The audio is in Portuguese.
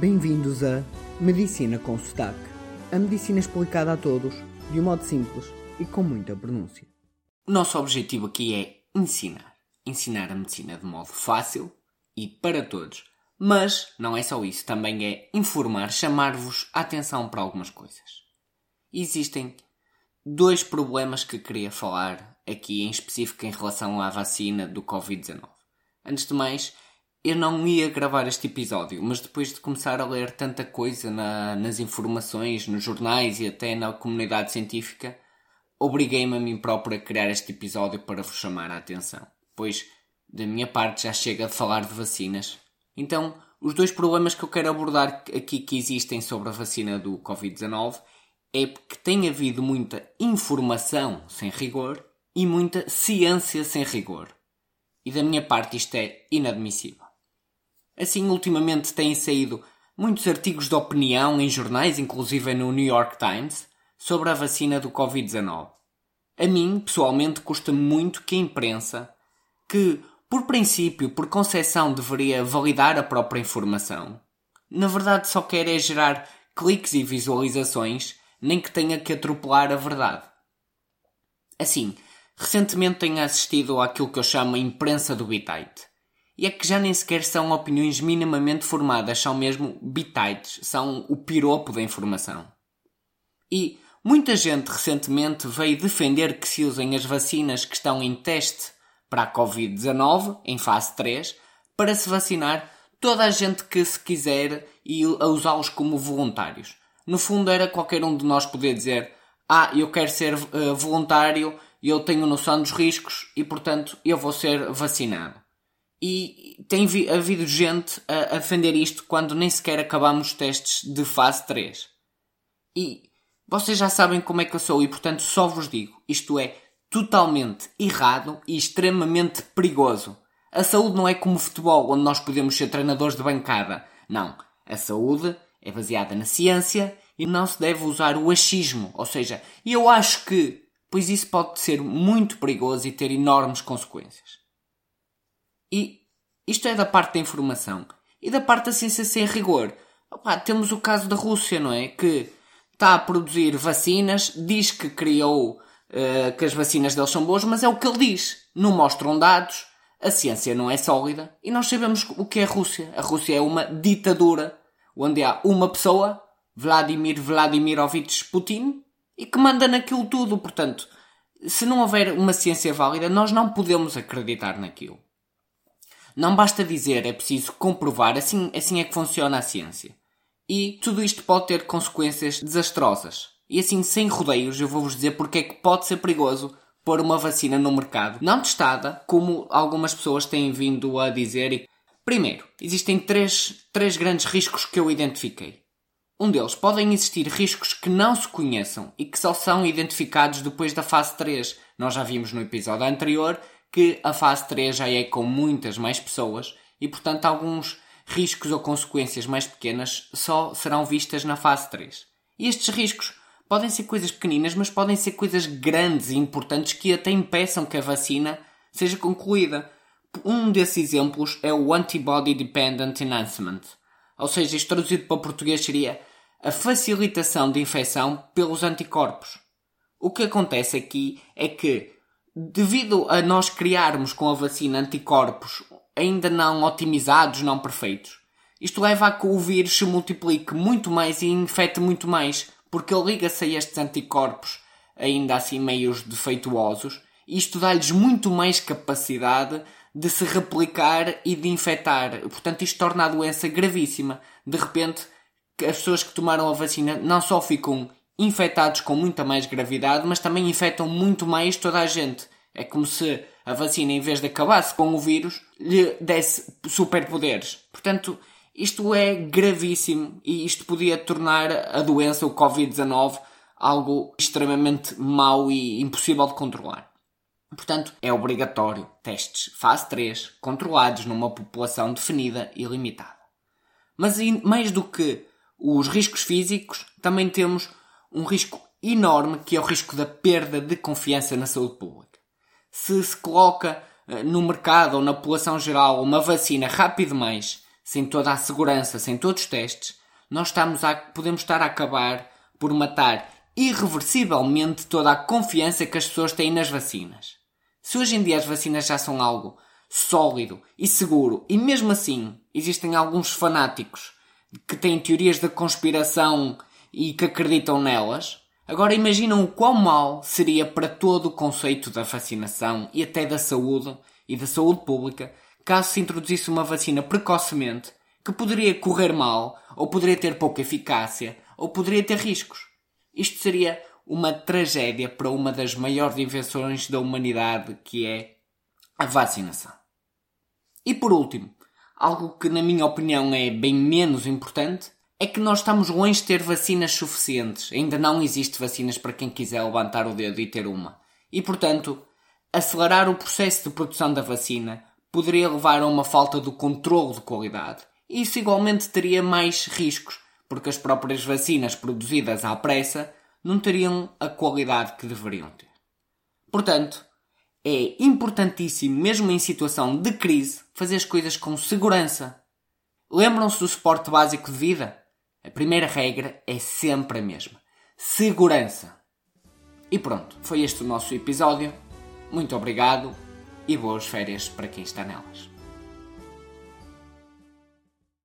Bem-vindos a Medicina com Sotaque. A medicina explicada a todos, de um modo simples e com muita pronúncia. O nosso objetivo aqui é ensinar. Ensinar a medicina de modo fácil e para todos. Mas não é só isso, também é informar, chamar-vos a atenção para algumas coisas. Existem dois problemas que queria falar aqui em específico em relação à vacina do Covid-19. Antes de mais, eu não ia gravar este episódio, mas depois de começar a ler tanta coisa na, nas informações, nos jornais e até na comunidade científica, obriguei-me a mim próprio a criar este episódio para vos chamar a atenção. Pois, da minha parte, já chega de falar de vacinas. Então, os dois problemas que eu quero abordar aqui que existem sobre a vacina do Covid-19 é que tem havido muita informação sem rigor e muita ciência sem rigor. E da minha parte isto é inadmissível. Assim, ultimamente têm saído muitos artigos de opinião em jornais, inclusive no New York Times, sobre a vacina do Covid-19. A mim, pessoalmente, custa muito que a imprensa, que por princípio, por concepção, deveria validar a própria informação, na verdade só quer é gerar cliques e visualizações, nem que tenha que atropelar a verdade. Assim, recentemente tenho assistido àquilo que eu chamo a imprensa do bitite. E é que já nem sequer são opiniões minimamente formadas, são mesmo bitites, são o piropo da informação. E muita gente recentemente veio defender que se usem as vacinas que estão em teste para a Covid-19, em fase 3, para se vacinar toda a gente que se quiser e a usá-los como voluntários. No fundo, era qualquer um de nós poder dizer: Ah, eu quero ser uh, voluntário, eu tenho noção dos riscos e, portanto, eu vou ser vacinado. E tem havido gente a, defender isto quando nem sequer acabamos os testes de fase 3. E vocês já sabem como é que eu sou e, portanto, só vos digo: isto é totalmente errado e extremamente perigoso. A saúde não é como futebol, onde nós podemos ser treinadores de bancada. Não. A saúde é baseada na ciência e não se deve usar o achismo. Ou seja, eu acho que, pois isso pode ser muito perigoso e ter enormes consequências. E isto é da parte da informação. E da parte da ciência sem rigor. Opa, temos o caso da Rússia, não é? Que está a produzir vacinas, diz que criou uh, que as vacinas deles são boas, mas é o que ele diz. Não mostram dados, a ciência não é sólida e nós sabemos o que é a Rússia. A Rússia é uma ditadura onde há uma pessoa, Vladimir Vladimirovich Putin, e que manda naquilo tudo. Portanto, se não houver uma ciência válida, nós não podemos acreditar naquilo. Não basta dizer, é preciso comprovar, assim, assim é que funciona a ciência. E tudo isto pode ter consequências desastrosas. E assim, sem rodeios, eu vou-vos dizer porque é que pode ser perigoso pôr uma vacina no mercado, não testada, como algumas pessoas têm vindo a dizer. Primeiro, existem três, três grandes riscos que eu identifiquei. Um deles, podem existir riscos que não se conheçam e que só são identificados depois da fase 3. Nós já vimos no episódio anterior que a fase 3 já é com muitas mais pessoas e, portanto, alguns riscos ou consequências mais pequenas só serão vistas na fase 3. E estes riscos podem ser coisas pequeninas, mas podem ser coisas grandes e importantes que até impeçam que a vacina seja concluída. Um desses exemplos é o Antibody Dependent Enhancement, ou seja, isto traduzido para português seria a facilitação de infecção pelos anticorpos. O que acontece aqui é que devido a nós criarmos com a vacina anticorpos ainda não otimizados, não perfeitos, isto leva a que o vírus se multiplique muito mais e infecte muito mais, porque ele liga-se a estes anticorpos ainda assim meios defeituosos, e isto dá-lhes muito mais capacidade de se replicar e de infectar. Portanto, isto torna a doença gravíssima. De repente, as pessoas que tomaram a vacina não só ficam infectados com muita mais gravidade, mas também infectam muito mais toda a gente. É como se a vacina, em vez de acabar-se com o vírus, lhe desse superpoderes. Portanto, isto é gravíssimo e isto podia tornar a doença, o Covid-19, algo extremamente mau e impossível de controlar. Portanto, é obrigatório testes fase 3 controlados numa população definida e limitada. Mas mais do que os riscos físicos, também temos um risco enorme que é o risco da perda de confiança na saúde pública. Se se coloca eh, no mercado ou na população geral uma vacina rápido demais, sem toda a segurança, sem todos os testes, nós estamos a, podemos estar a acabar por matar irreversivelmente toda a confiança que as pessoas têm nas vacinas. Se hoje em dia as vacinas já são algo sólido e seguro, e mesmo assim existem alguns fanáticos que têm teorias da conspiração e que acreditam nelas, agora imaginam o quão mal seria para todo o conceito da vacinação e até da saúde e da saúde pública caso se introduzisse uma vacina precocemente que poderia correr mal, ou poderia ter pouca eficácia, ou poderia ter riscos. Isto seria uma tragédia para uma das maiores invenções da humanidade, que é a vacinação. E por último, algo que na minha opinião é bem menos importante, é que nós estamos longe de ter vacinas suficientes. Ainda não existe vacinas para quem quiser levantar o dedo e ter uma. E portanto, acelerar o processo de produção da vacina poderia levar a uma falta do controle de qualidade. E isso igualmente teria mais riscos, porque as próprias vacinas produzidas à pressa não teriam a qualidade que deveriam ter. Portanto, é importantíssimo, mesmo em situação de crise, fazer as coisas com segurança. Lembram-se do suporte básico de vida? A primeira regra é sempre a mesma: segurança. E pronto, foi este o nosso episódio. Muito obrigado e boas férias para quem está nelas.